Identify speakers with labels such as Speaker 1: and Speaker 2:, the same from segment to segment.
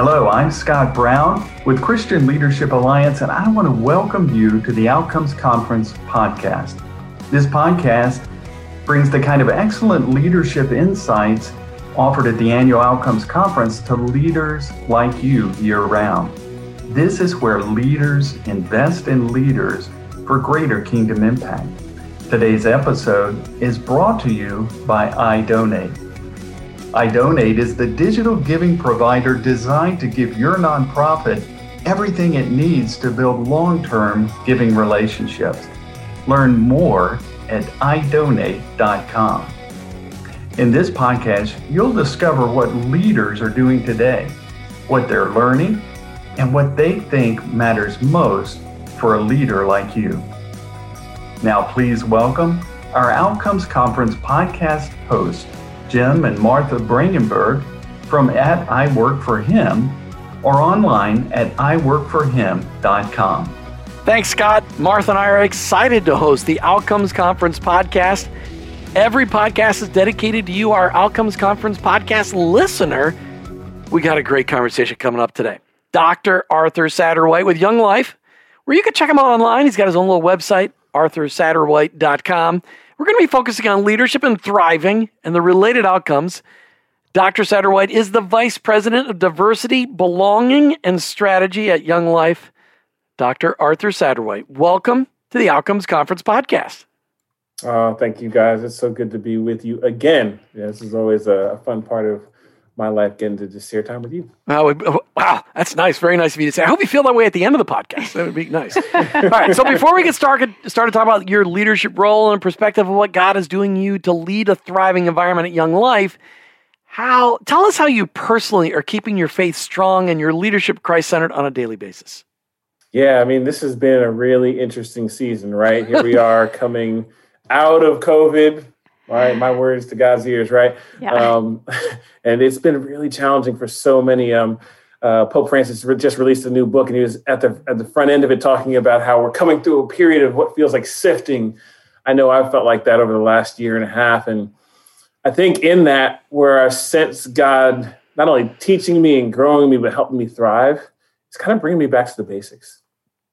Speaker 1: Hello, I'm Scott Brown with Christian Leadership Alliance, and I want to welcome you to the Outcomes Conference podcast. This podcast brings the kind of excellent leadership insights offered at the annual Outcomes Conference to leaders like you year round. This is where leaders invest in leaders for greater kingdom impact. Today's episode is brought to you by iDonate. iDonate is the digital giving provider designed to give your nonprofit everything it needs to build long term giving relationships. Learn more at idonate.com. In this podcast, you'll discover what leaders are doing today, what they're learning, and what they think matters most for a leader like you. Now, please welcome our Outcomes Conference podcast hosts, Jim and Martha Brangenberg from at I Work For Him or online at iworkforhim.com.
Speaker 2: Thanks, Scott. Martha and I are excited to host the Outcomes Conference podcast. Every podcast is dedicated to you, our Outcomes Conference podcast listener. We got a great conversation coming up today. Dr. Arthur Satterwhite with Young Life, where you can check him out online. He's got his own little website, arthursatterwhite.com. We're going to be focusing on leadership and thriving and the related outcomes. Dr. Satterwhite is the Vice President of Diversity, Belonging, and Strategy at Young Life. Dr. Arthur Satterwhite, welcome to the Outcomes Conference podcast.
Speaker 3: Oh, thank you guys. It's so good to be with you again. Yeah, this is always a fun part of my life getting to just share time with you.
Speaker 2: Oh, wow, that's nice. Very nice of you to say. I hope you feel that way at the end of the podcast. That would be nice. All right. So before we get started, started talking about your leadership role and perspective of what God is doing you to lead a thriving environment at Young Life, how tell us how you personally are keeping your faith strong and your leadership Christ centered on a daily basis.
Speaker 3: Yeah, I mean, this has been a really interesting season, right? Here we are coming out of COVID, right? My words to God's ears, right? Yeah. Um, and it's been really challenging for so many. Um, uh, Pope Francis just released a new book, and he was at the at the front end of it talking about how we're coming through a period of what feels like sifting. I know I've felt like that over the last year and a half, and I think in that where I sense God not only teaching me and growing me, but helping me thrive, it's kind of bringing me back to the basics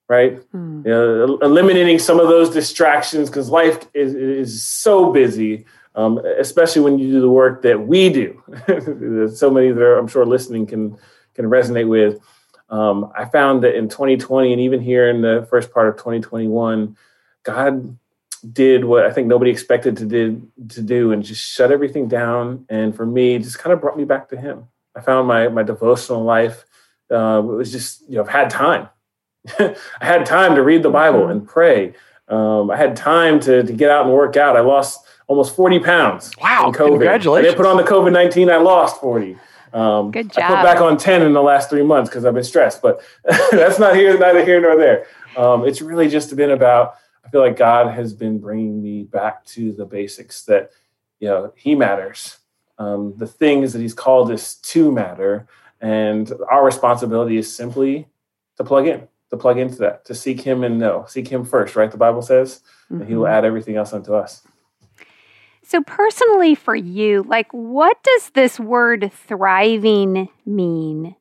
Speaker 3: right? Mm. You know, eliminating some of those distractions because life is, is so busy, um, especially when you do the work that we do. There's so many that are, I'm sure listening can can resonate with. Um, I found that in 2020 and even here in the first part of 2021, God did what I think nobody expected to did to do and just shut everything down. And for me, just kind of brought me back to Him. I found my my devotional life uh, it was just you know I've had time I had time to read the Bible mm-hmm. and pray. Um, I had time to, to get out and work out. I lost almost 40 pounds.
Speaker 2: Wow. Congratulations.
Speaker 3: I put on the COVID 19, I lost 40.
Speaker 4: Um, Good job.
Speaker 3: I put back on 10 in the last three months because I've been stressed, but that's not here, neither here nor there. Um, it's really just been about, I feel like God has been bringing me back to the basics that, you know, He matters. Um, the things that He's called us to matter. And our responsibility is simply to plug in to plug into that, to seek Him and know, seek Him first, right? The Bible says, mm-hmm. and He will mm-hmm. add everything else unto us.
Speaker 4: So, personally, for you, like, what does this word thriving mean?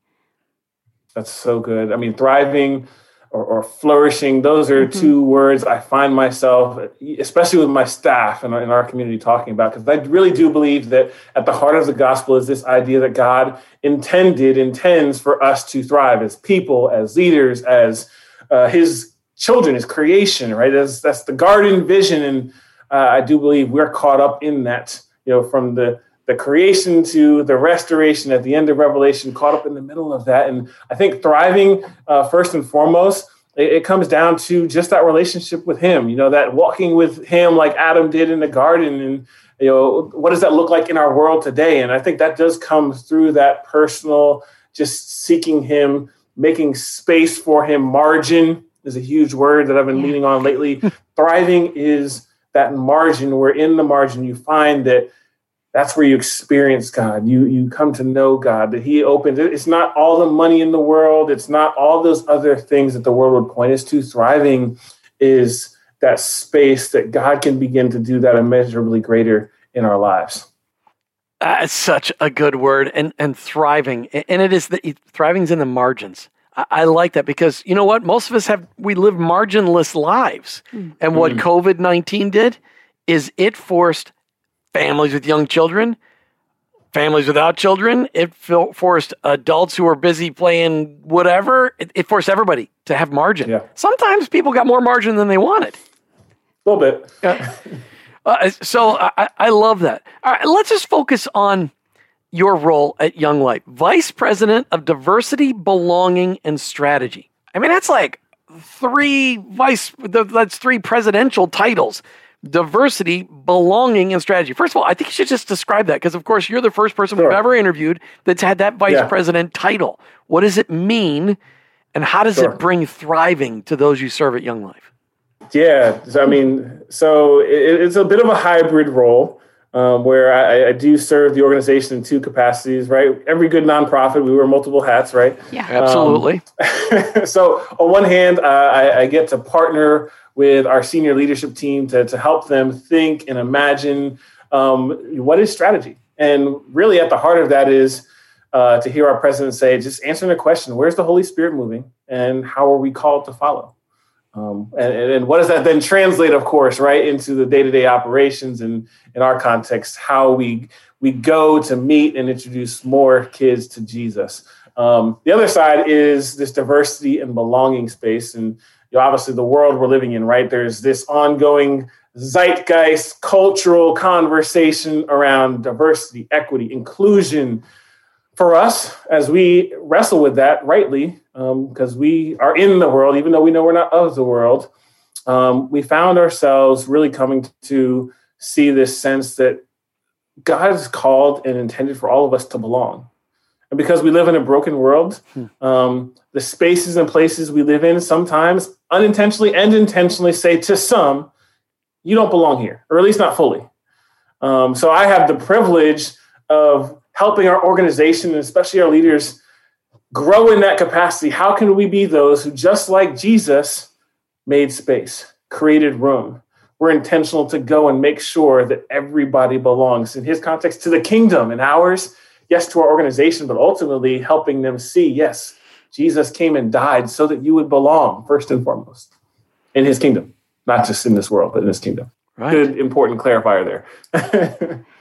Speaker 3: That's so good. I mean, thriving or, or flourishing. Those are mm-hmm. two words I find myself, especially with my staff and in our community, talking about because I really do believe that at the heart of the gospel is this idea that God intended, intends for us to thrive as people, as leaders, as uh, His children, His creation. Right? That's that's the garden vision, and uh, I do believe we're caught up in that. You know, from the the creation to the restoration at the end of Revelation, caught up in the middle of that. And I think thriving, uh, first and foremost, it, it, comes down to just that relationship with Him, you know, that walking with Him like Adam did in the garden. And, you know, what does that look like in our world today? And I think that does come through that personal, just seeking Him, making space for Him. Margin is a huge word that I've been leaning on lately. Thriving is that margin where in the margin you find that that's where you experience God. You you come to know God. That He opens. It's not all the money in the world. It's not all those other things that the world would point us to. Thriving is that space that God can begin to do that immeasurably greater in our lives.
Speaker 2: It's such a good word, and and thriving, and it is the thriving's in the margins. I, I like that because you know what? Most of us have we live marginless lives, mm. and what mm. COVID nineteen did is it forced families with young children, families without children. It forced adults who were busy playing whatever. It, it forced everybody to have margin. Yeah. Sometimes people got more margin than they wanted.
Speaker 3: A little bit.
Speaker 2: Uh, uh, so I, I love that. All right, let's just focus on your role at Young Life, Vice President of Diversity, Belonging, and Strategy. I mean, that's like three vice. That's three presidential titles diversity, belonging, and strategy. First of all, I think you should just describe that because, of course, you're the first person sure. we've ever interviewed that's had that vice yeah. president title. What does it mean, and how does sure. it bring thriving to those you serve at Young Life?
Speaker 3: Yeah, I mean, so it, it's a bit of a hybrid role. Um, where I, I, do serve the organization in two capacities, right? Every good nonprofit, we wear multiple hats, right?
Speaker 2: Yeah, absolutely.
Speaker 3: Um, so, on one hand, uh, I, I, get to partner with our senior leadership team to, to help them think and imagine um, what is strategy. And really, at the heart of that is uh, to hear our president say, just answering the question where's the Holy Spirit moving and how are we called to follow? Um, and, and, what does that then translate, of course, right, into the day to day operations and in our context, how we we go to meet and introduce more kids to Jesus. Um, the other side is this diversity and belonging space, and you know, obviously the world we're living in, right? There's this ongoing zeitgeist cultural conversation around diversity, equity, inclusion. For us, as we wrestle with that rightly, because um, we are in the world, even though we know we're not of the world, um, we found ourselves really coming to see this sense that God has called and intended for all of us to belong. And because we live in a broken world, hmm. um, the spaces and places we live in sometimes unintentionally and intentionally say to some, you don't belong here, or at least not fully. Um, so I have the privilege of helping our organization and especially our leaders grow in that capacity. How can we be those who, just like Jesus, made space, created room? We're intentional to go and make sure that everybody belongs in his context to the kingdom and ours, yes, to our organization, but ultimately helping them see, yes, Jesus came and died so that you would belong first and foremost in his kingdom, not just in this world, but in his kingdom. Right. Good, important clarifier there.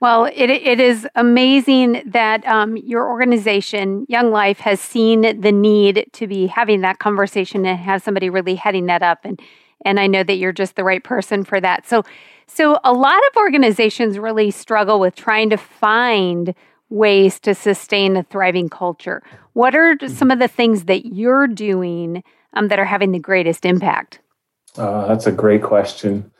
Speaker 4: well, it, it is amazing that um, your organization, Young Life, has seen the need to be having that conversation and have somebody really heading that up. And and I know that you're just the right person for that. So, so a lot of organizations really struggle with trying to find ways to sustain a thriving culture. What are mm-hmm. some of the things that you're doing um, that are having the greatest impact?
Speaker 3: Uh, that's a great question.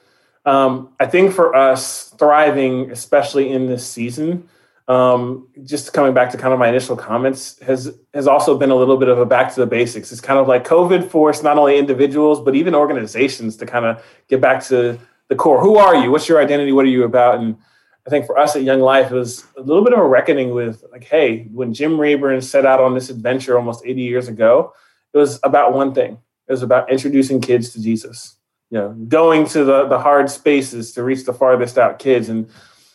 Speaker 3: Um, I think for us, thriving, especially in this season, um, just coming back to kind of my initial comments, has has also been a little bit of a back to the basics. It's kind of like COVID forced not only individuals but even organizations to kind of get back to the core. Who are you? What's your identity? What are you about? And I think for us at Young Life, it was a little bit of a reckoning with like, hey, when Jim Rayburn set out on this adventure almost 80 years ago, it was about one thing. It was about introducing kids to Jesus. You know, going to the, the hard spaces to reach the farthest out kids. And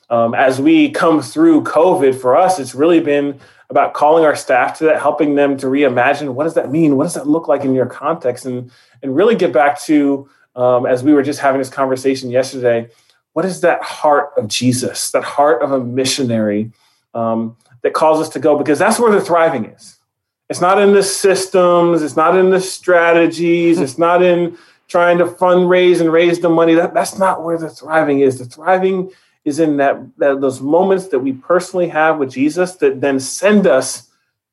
Speaker 3: um, as we come through COVID, for us, it's really been about calling our staff to that, helping them to reimagine what does that mean? What does that look like in your context? And, and really get back to, um, as we were just having this conversation yesterday, what is that heart of Jesus, that heart of a missionary um, that calls us to go? Because that's where the thriving is. It's not in the systems, it's not in the strategies, it's not in trying to fundraise and raise the money. That, that's not where the thriving is. The thriving is in that, that those moments that we personally have with Jesus that then send us,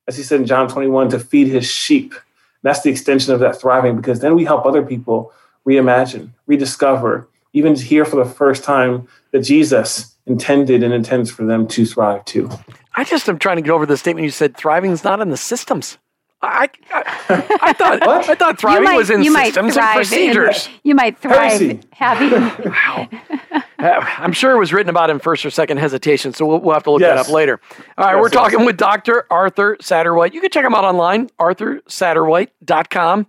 Speaker 3: as he said in John 21, to feed his sheep. And that's the extension of that thriving because then we help other people reimagine, rediscover, even hear for the first time that Jesus intended and intends for them to thrive too.
Speaker 2: I just am trying to get over the statement you said thriving is not in the systems. I, I, I thought I thought thriving might, was in systems and procedures.
Speaker 4: The, you might thrive having.
Speaker 2: wow. Uh, I'm sure it was written about in first or second hesitation, so we'll, we'll have to look yes. that up later. All right, yes, we're yes. talking with Dr. Arthur Satterwhite. You can check him out online, arthursatterwhite.com.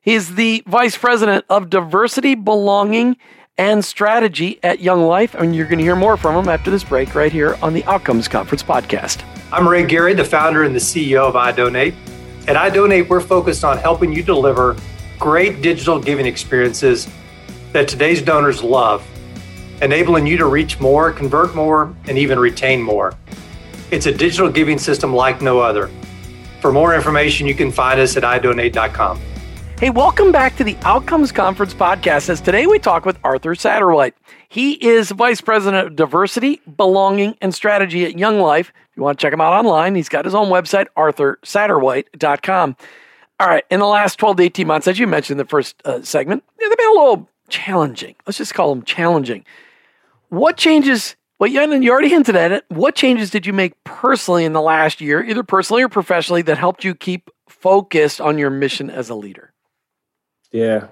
Speaker 2: He's the Vice President of Diversity, Belonging, and strategy at Young Life. And you're going to hear more from him after this break right here on the Outcomes Conference podcast.
Speaker 5: I'm Ray Gary, the founder and the CEO of iDonate. At iDonate, we're focused on helping you deliver great digital giving experiences that today's donors love, enabling you to reach more, convert more, and even retain more. It's a digital giving system like no other. For more information, you can find us at idonate.com.
Speaker 2: Hey, welcome back to the Outcomes Conference podcast. As today we talk with Arthur Satterwhite. He is Vice President of Diversity, Belonging, and Strategy at Young Life. You want to check him out online, he's got his own website, arthursatterwhite.com. All right, in the last 12 to 18 months, as you mentioned in the first uh, segment, they've been a little challenging. Let's just call them challenging. What changes well, and you already hinted at it. What changes did you make personally in the last year, either personally or professionally, that helped you keep focused on your mission as a leader?
Speaker 3: Yeah.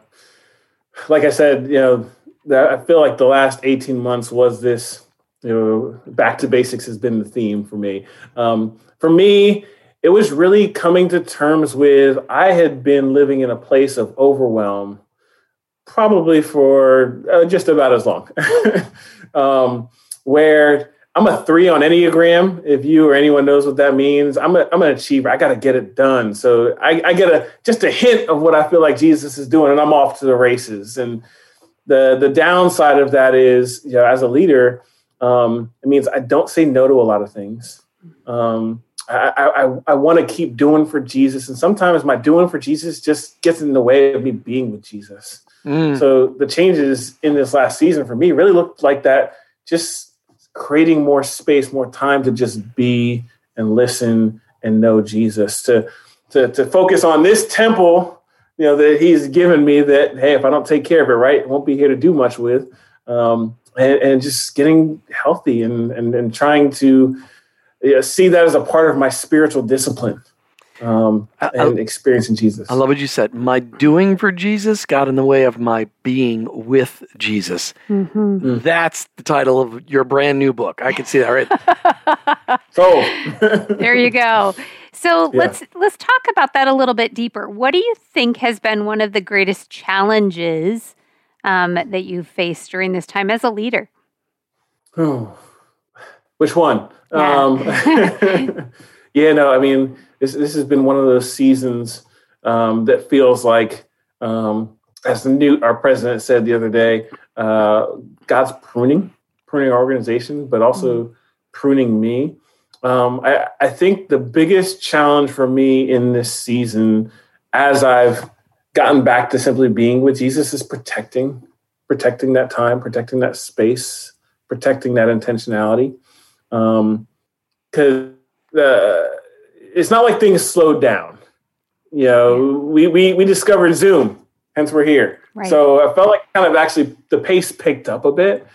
Speaker 3: Like I said, you know, I feel like the last 18 months was this, you know, back to basics has been the theme for me. Um, for me, it was really coming to terms with I had been living in a place of overwhelm probably for uh, just about as long. um, where I'm a three on Enneagram. If you or anyone knows what that means, I'm a, I'm an achiever. I got to get it done. So I, I, get a just a hint of what I feel like Jesus is doing, and I'm off to the races. And the the downside of that is, you know, as a leader, um, it means I don't say no to a lot of things. Um, I, I, I want to keep doing for Jesus, and sometimes my doing for Jesus just gets in the way of me being with Jesus. Mm. So the changes in this last season for me really looked like that. Just creating more space, more time to just be and listen and know Jesus, to to to focus on this temple, you know, that He's given me. That hey, if I don't take care of it right, won't be here to do much with, um, and, and just getting healthy and and, and trying to you know, see that as a part of my spiritual discipline um, and I, experiencing Jesus.
Speaker 2: I love what you said. My doing for Jesus got in the way of my being with Jesus. Mm-hmm. Mm. That's the title of your brand new book. I can see that right.
Speaker 3: so
Speaker 4: there you go. So yeah. let's let's talk about that a little bit deeper. What do you think has been one of the greatest challenges um, that you've faced during this time as a leader?
Speaker 3: Which one? Yeah. Um, yeah, no, I mean this this has been one of those seasons um, that feels like, um, as the new our president said the other day, uh, God's pruning, pruning our organization, but also mm-hmm. pruning me. Um, I, I think the biggest challenge for me in this season, as I've gotten back to simply being with Jesus, is protecting, protecting that time, protecting that space, protecting that intentionality. Because um, uh, it's not like things slowed down. You know, we we we discovered Zoom, hence we're here. Right. So I felt like kind of actually the pace picked up a bit.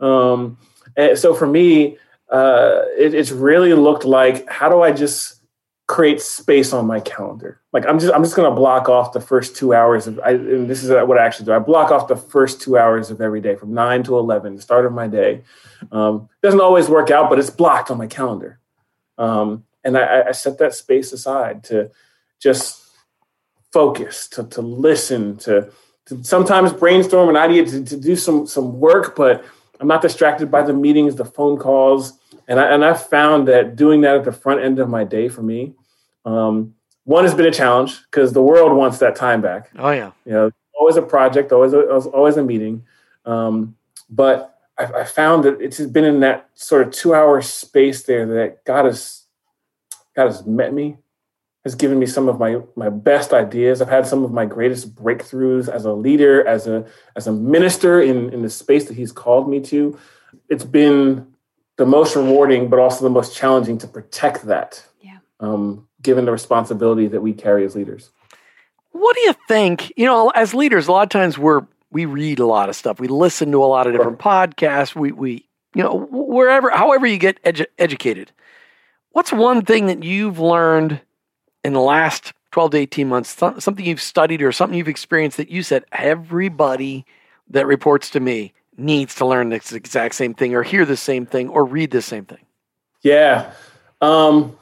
Speaker 3: Um, and so for me, uh, it, it's really looked like how do I just create space on my calendar? Like I'm just I'm just going to block off the first two hours of. I, and this is what I actually do. I block off the first two hours of every day from nine to eleven, the start of my day. Um, doesn't always work out, but it's blocked on my calendar. Um, and I, I set that space aside to just focus, to, to listen, to, to sometimes brainstorm an idea, to, to do some some work, but I'm not distracted by the meetings, the phone calls, and I and I've found that doing that at the front end of my day for me, um, one has been a challenge because the world wants that time back.
Speaker 2: Oh yeah,
Speaker 3: you know, always a project, always a, always a meeting, um, but I, I found that it's been in that sort of two hour space there that God has God has met me, has given me some of my my best ideas. I've had some of my greatest breakthroughs as a leader, as a as a minister in in the space that He's called me to. It's been the most rewarding, but also the most challenging to protect that. Yeah. Um, given the responsibility that we carry as leaders.
Speaker 2: What do you think? You know, as leaders, a lot of times we're we read a lot of stuff. We listen to a lot of different podcasts. We we you know wherever however you get edu- educated. What's one thing that you've learned in the last 12 to 18 months, something you've studied or something you've experienced that you said everybody that reports to me needs to learn this exact same thing or hear the same thing or read the same thing?
Speaker 3: Yeah. Um,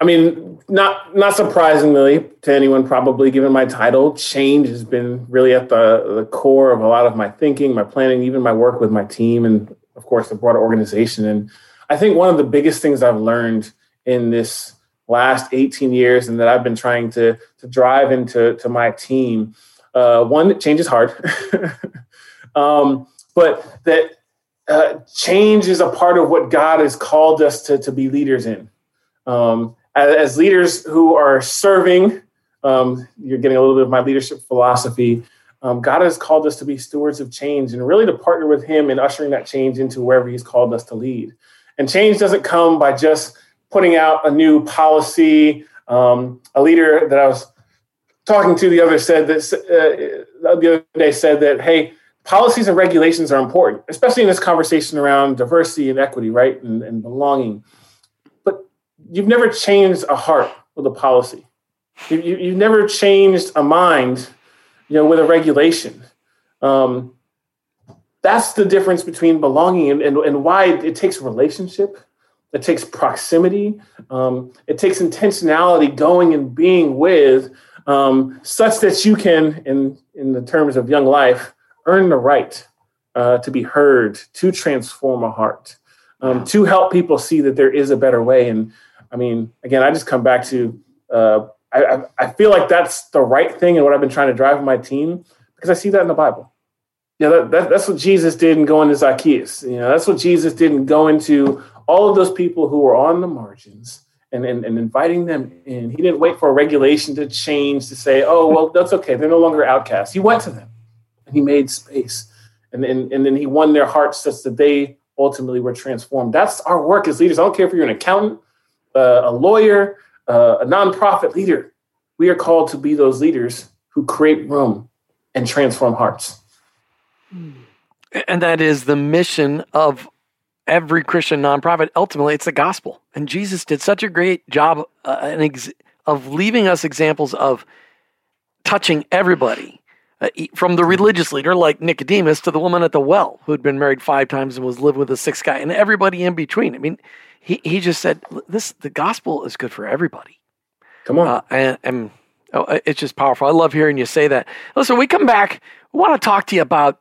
Speaker 3: I mean, not not surprisingly to anyone, probably given my title, change has been really at the, the core of a lot of my thinking, my planning, even my work with my team, and of course the broader organization. And I think one of the biggest things I've learned in this last 18 years, and that I've been trying to to drive into to my team, uh, one, change is hard, um, but that uh, change is a part of what God has called us to to be leaders in. Um, as, as, leaders who are serving, um, you're getting a little bit of my leadership philosophy. Um, God has called us to be stewards of change and really to partner with Him in ushering that change into wherever He's called us to lead. And change doesn't come by just putting out a new policy. Um, a leader that I was talking to the other said that uh, the other day said that hey, policies and regulations are important, especially in this conversation around diversity and equity, right, and, and belonging But you've never changed a heart with a policy. You, you, you've never changed a mind, you know, with a regulation. Um, that's the difference between belonging and, and, and why it takes relationship. It takes proximity. Um, it takes intentionality going and being with, um, such that you can, in, in the terms of young life, earn the right uh, to be heard, to transform a heart, um, to help people see that there is a better way. And I mean, again, I just come back to uh, I, I feel like that's the right thing and what I've been trying to drive my team because I see that in the Bible. Yeah, that, that, that's what Jesus did in going to Zacchaeus. You know, that's what Jesus did in going to all of those people who were on the margins and, and, and inviting them in. He didn't wait for a regulation to change to say, oh, well, that's okay. They're no longer outcasts. He went to them he made space. And, and, and then he won their hearts such that they ultimately were transformed. That's our work as leaders. I don't care if you're an accountant, uh, a lawyer, uh, a nonprofit leader. We are called to be those leaders who create room and transform hearts.
Speaker 2: And that is the mission of every Christian nonprofit. Ultimately, it's the gospel. And Jesus did such a great job uh, ex- of leaving us examples of touching everybody. Uh, from the religious leader like Nicodemus to the woman at the well who had been married five times and was living with a sixth guy and everybody in between. I mean, he, he just said this the gospel is good for everybody.
Speaker 3: Come on, uh,
Speaker 2: and, and oh, it's just powerful. I love hearing you say that. Listen, we come back. We want to talk to you about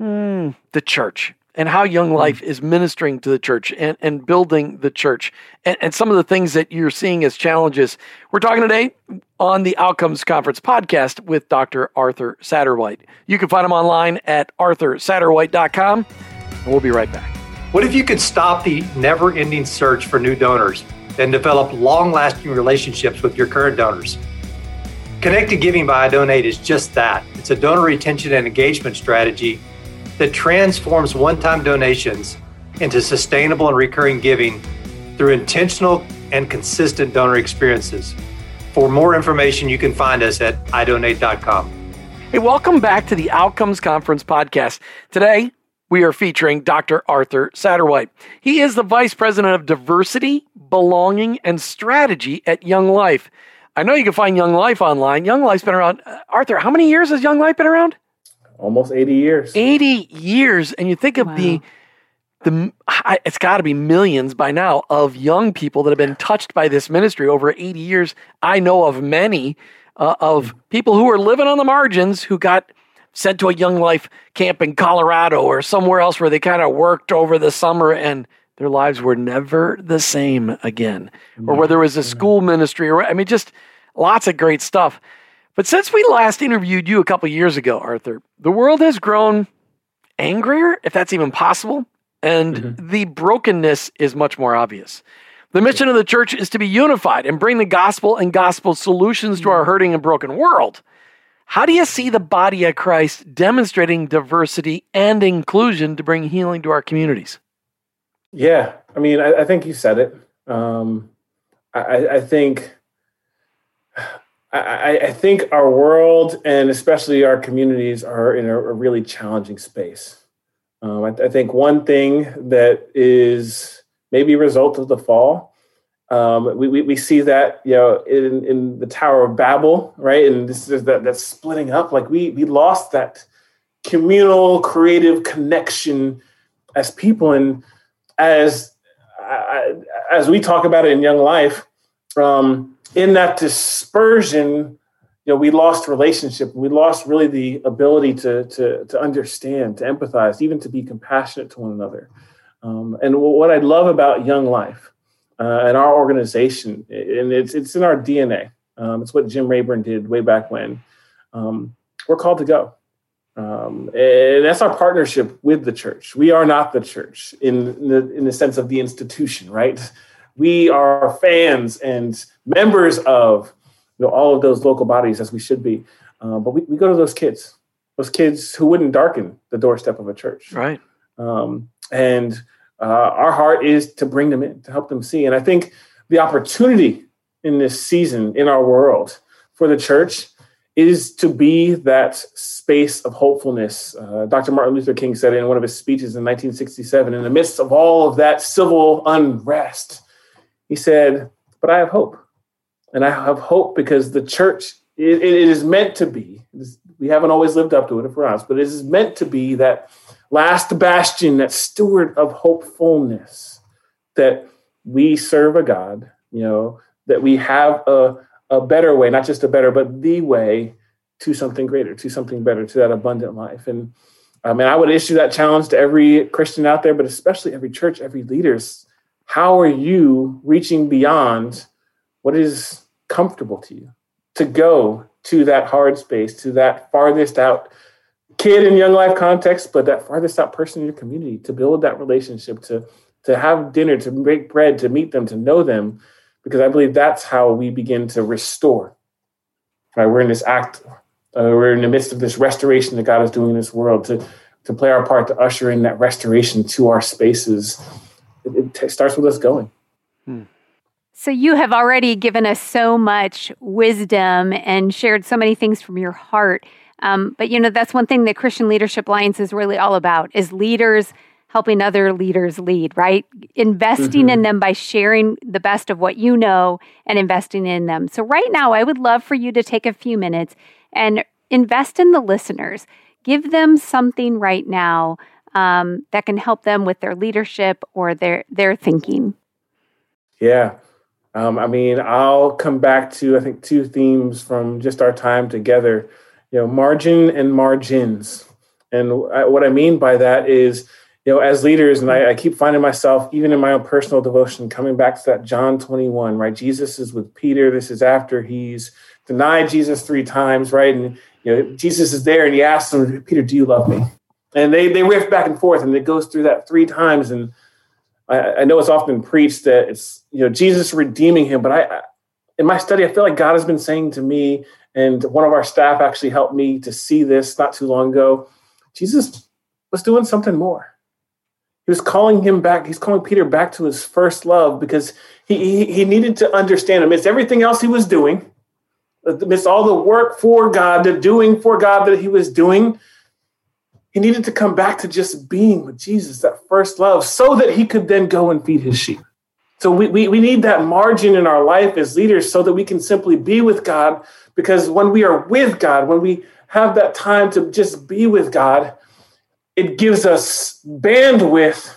Speaker 2: mm, the church and how Young hmm. Life is ministering to the church and, and building the church and, and some of the things that you're seeing as challenges. We're talking today on the Outcomes Conference podcast with Dr. Arthur Satterwhite. You can find him online at arthursatterwhite.com, and we'll be right back.
Speaker 5: What if you could stop the never ending search for new donors and develop long lasting relationships with your current donors? Connected Giving by iDonate is just that it's a donor retention and engagement strategy that transforms one time donations into sustainable and recurring giving through intentional and consistent donor experiences. For more information, you can find us at idonate.com.
Speaker 2: Hey, welcome back to the Outcomes Conference podcast. Today, we are featuring Dr. Arthur Satterwhite. He is the Vice President of Diversity, Belonging, and Strategy at Young Life. I know you can find Young Life online. Young Life's been around. Uh, Arthur, how many years has Young Life been around?
Speaker 3: Almost 80 years.
Speaker 2: 80 years. And you think of wow. the the it's got to be millions by now of young people that have been touched by this ministry over 80 years. I know of many uh, of people who are living on the margins who got sent to a young life camp in Colorado or somewhere else where they kind of worked over the summer and their lives were never the same again. Or whether it was a school ministry or, I mean, just lots of great stuff. But since we last interviewed you a couple years ago, Arthur, the world has grown angrier, if that's even possible, and mm-hmm. the brokenness is much more obvious. The mission of the church is to be unified and bring the gospel and gospel solutions to our hurting and broken world. How do you see the body of Christ demonstrating diversity and inclusion to bring healing to our communities?
Speaker 3: Yeah, I mean, I, I think you said it. Um, I, I, think. I, I, think our world and especially our communities are in a, a really challenging space. Um, I, I, think one thing that is maybe a result of the fall um, we, we, we, see that you know in, in the Tower of Babel, right? And this is that that splitting up. Like we we lost that communal, creative connection as people, and as as we talk about it in Young Life, um, in that dispersion, you know, we lost relationship. We lost really the ability to to to understand, to empathize, even to be compassionate to one another. Um, and what I love about Young Life uh, and our organization, and it's it's in our DNA. Um, it's what Jim Rayburn did way back when. Um, we're called to go. Um, and that's our partnership with the church. We are not the church in the, in the sense of the institution, right? We are fans and members of you know, all of those local bodies as we should be. Uh, but we, we go to those kids, those kids who wouldn't darken the doorstep of a church.
Speaker 2: Right.
Speaker 3: Um, and uh, our heart is to bring them in, to help them see. And I think the opportunity in this season in our world for the church is to be that space of hopefulness. Uh, Dr. Martin Luther King said in one of his speeches in 1967, in the midst of all of that civil unrest, he said, But I have hope. And I have hope because the church, it, it is meant to be, we haven't always lived up to it, if we're honest, but it is meant to be that last bastion, that steward of hopefulness, that we serve a God, you know, that we have a, a better way, not just a better, but the way to something greater, to something better, to that abundant life. And um, I mean, I would issue that challenge to every Christian out there, but especially every church, every leaders. How are you reaching beyond what is comfortable to you to go to that hard space, to that farthest out kid in young life context, but that farthest out person in your community to build that relationship, to to have dinner, to break bread, to meet them, to know them, because I believe that's how we begin to restore. Right, we're in this act. Uh, we're in the midst of this restoration that God is doing in this world to to play our part to usher in that restoration to our spaces. It, it t- starts with us going. Hmm.
Speaker 4: So you have already given us so much wisdom and shared so many things from your heart. Um, but you know that's one thing that Christian Leadership Alliance is really all about: is leaders helping other leaders lead, right? Investing mm-hmm. in them by sharing the best of what you know and investing in them. So, right now, I would love for you to take a few minutes and invest in the listeners. Give them something right now um, that can help them with their leadership or their, their thinking.
Speaker 3: Yeah. Um, I mean, I'll come back to, I think, two themes from just our time together you know, margin and margins. And what I mean by that is, you know, as leaders, and I, I, keep finding myself, even in my own personal devotion, coming back to that John 21, right? Jesus is with Peter. This is after he's denied Jesus three times, right? And, you know, Jesus is there and he asks him, Peter, do you love me? And they, they riff back and forth and it goes through that three times. And I, I know it's often preached that it's, you know, Jesus redeeming him, but I, in my study, I feel like God has been saying to me, and one of our staff actually helped me to see this not too long ago. Jesus was doing something more he was calling him back. He's calling Peter back to his first love because he, he, he needed to understand amidst everything else he was doing, amidst all the work for God, the doing for God that he was doing, he needed to come back to just being with Jesus, that first love, so that he could then go and feed his sheep. So we, we, we need that margin in our life as leaders so that we can simply be with God. Because when we are with God, when we have that time to just be with God, it gives us bandwidth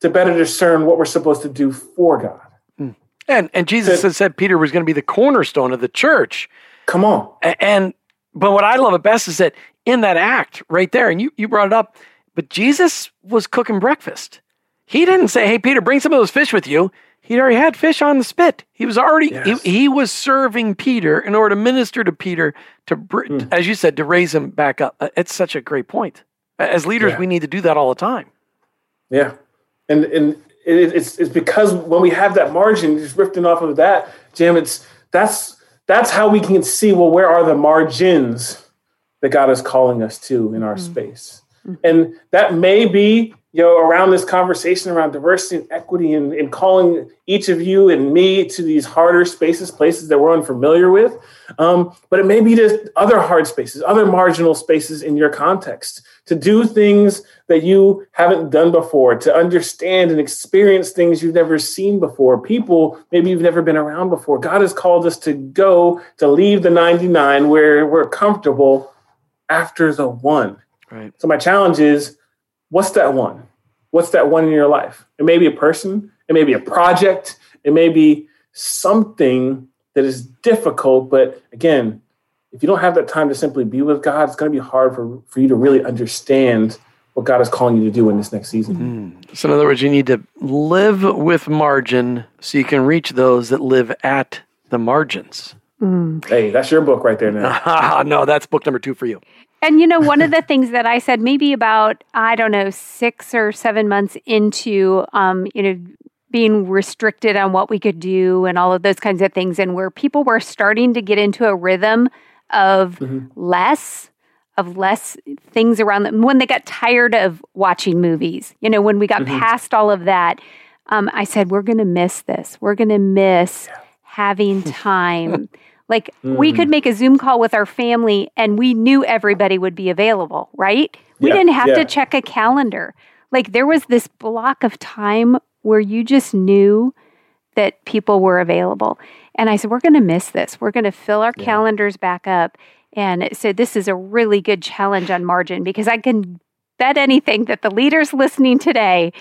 Speaker 3: to better discern what we're supposed to do for God.
Speaker 2: Hmm. And and Jesus had said Peter was going to be the cornerstone of the church.
Speaker 3: Come on.
Speaker 2: And but what I love it best is that in that act right there, and you, you brought it up, but Jesus was cooking breakfast. He didn't say, Hey Peter, bring some of those fish with you. He'd already had fish on the spit. He was already yes. he, he, was serving Peter in order to minister to Peter to, mm. as you said, to raise him back up. Uh, it's such a great point. As leaders, yeah. we need to do that all the time.
Speaker 3: Yeah, and and it's it's because when we have that margin, just ripping off of that, Jim, it's that's that's how we can see well where are the margins that God is calling us to in our mm-hmm. space, mm-hmm. and that may be you know, around this conversation around diversity and equity and, and, calling each of you and me to these harder spaces, places that we're unfamiliar with. Um, but it may be to other hard spaces, other marginal spaces in your context, to do things that you haven't done before, to understand and experience things you've never seen before, people maybe you've never been around before. God has called us to go, to leave the 99 where we're comfortable after the one.
Speaker 2: Right.
Speaker 3: So my challenge is what's that one? What's that one in your life? It may be a person, it may be a project, it may be something that is difficult. But again, if you don't have that time to simply be with God, it's going to be hard for, for you to really understand what God is calling you to do in this next season.
Speaker 2: Mm. So, in other words, you need to live with margin so you can reach those that live at the margins.
Speaker 3: Mm. Hey, that's your book right there now.
Speaker 2: no, that's book number two for you.
Speaker 4: And you know, one of the things that I said, maybe about I don't know six or seven months into, um, you know, being restricted on what we could do and all of those kinds of things, and where people were starting to get into a rhythm of mm-hmm. less, of less things around them. When they got tired of watching movies, you know, when we got mm-hmm. past all of that, um, I said, we're going to miss this. We're going to miss having time. Like mm. we could make a Zoom call with our family and we knew everybody would be available, right? We yeah, didn't have yeah. to check a calendar. Like there was this block of time where you just knew that people were available. And I said, we're going to miss this. We're going to fill our yeah. calendars back up. And so this is a really good challenge on margin because I can bet anything that the leaders listening today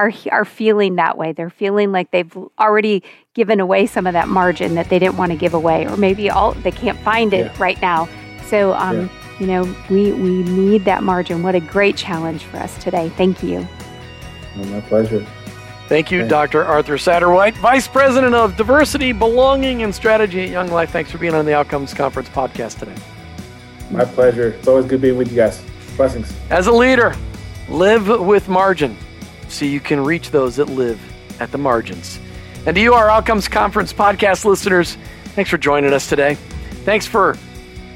Speaker 4: are are feeling that way. They're feeling like they've already given away some of that margin that they didn't want to give away, or maybe all they can't find it yeah. right now. So, um, yeah. you know, we we need that margin. What a great challenge for us today. Thank you.
Speaker 3: Well, my pleasure.
Speaker 2: Thank you, Thanks. Dr. Arthur Satterwhite, Vice President of Diversity, Belonging, and Strategy at Young Life. Thanks for being on the Outcomes Conference podcast today.
Speaker 3: My pleasure. It's always good being with you guys. Blessings.
Speaker 2: As a leader, live with margin so you can reach those that live at the margins. And to you, our Outcomes Conference podcast listeners, thanks for joining us today. Thanks for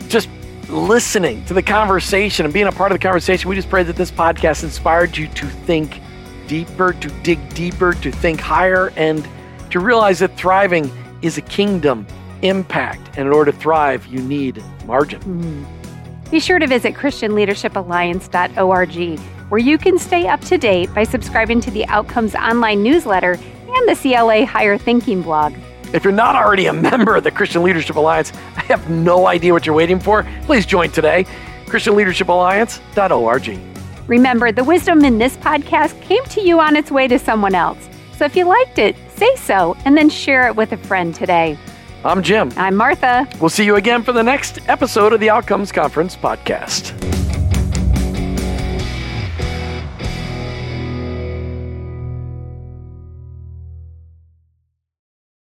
Speaker 2: just listening to the conversation and being a part of the conversation. We just pray that this podcast inspired you to think deeper, to dig deeper, to think higher, and to realize that thriving is a kingdom impact. And in order to thrive, you need margin. Mm-hmm.
Speaker 4: Be sure to visit ChristianLeadershipAlliance.org where you can stay up to date by subscribing to the Outcomes online newsletter and the CLA Higher Thinking blog.
Speaker 2: If you're not already a member of the Christian Leadership Alliance, I have no idea what you're waiting for. Please join today. ChristianLeadershipAlliance.org.
Speaker 4: Remember, the wisdom in this podcast came to you on its way to someone else. So if you liked it, say so and then share it with a friend today.
Speaker 2: I'm Jim.
Speaker 4: I'm Martha.
Speaker 2: We'll see you again for the next episode of the Outcomes Conference podcast.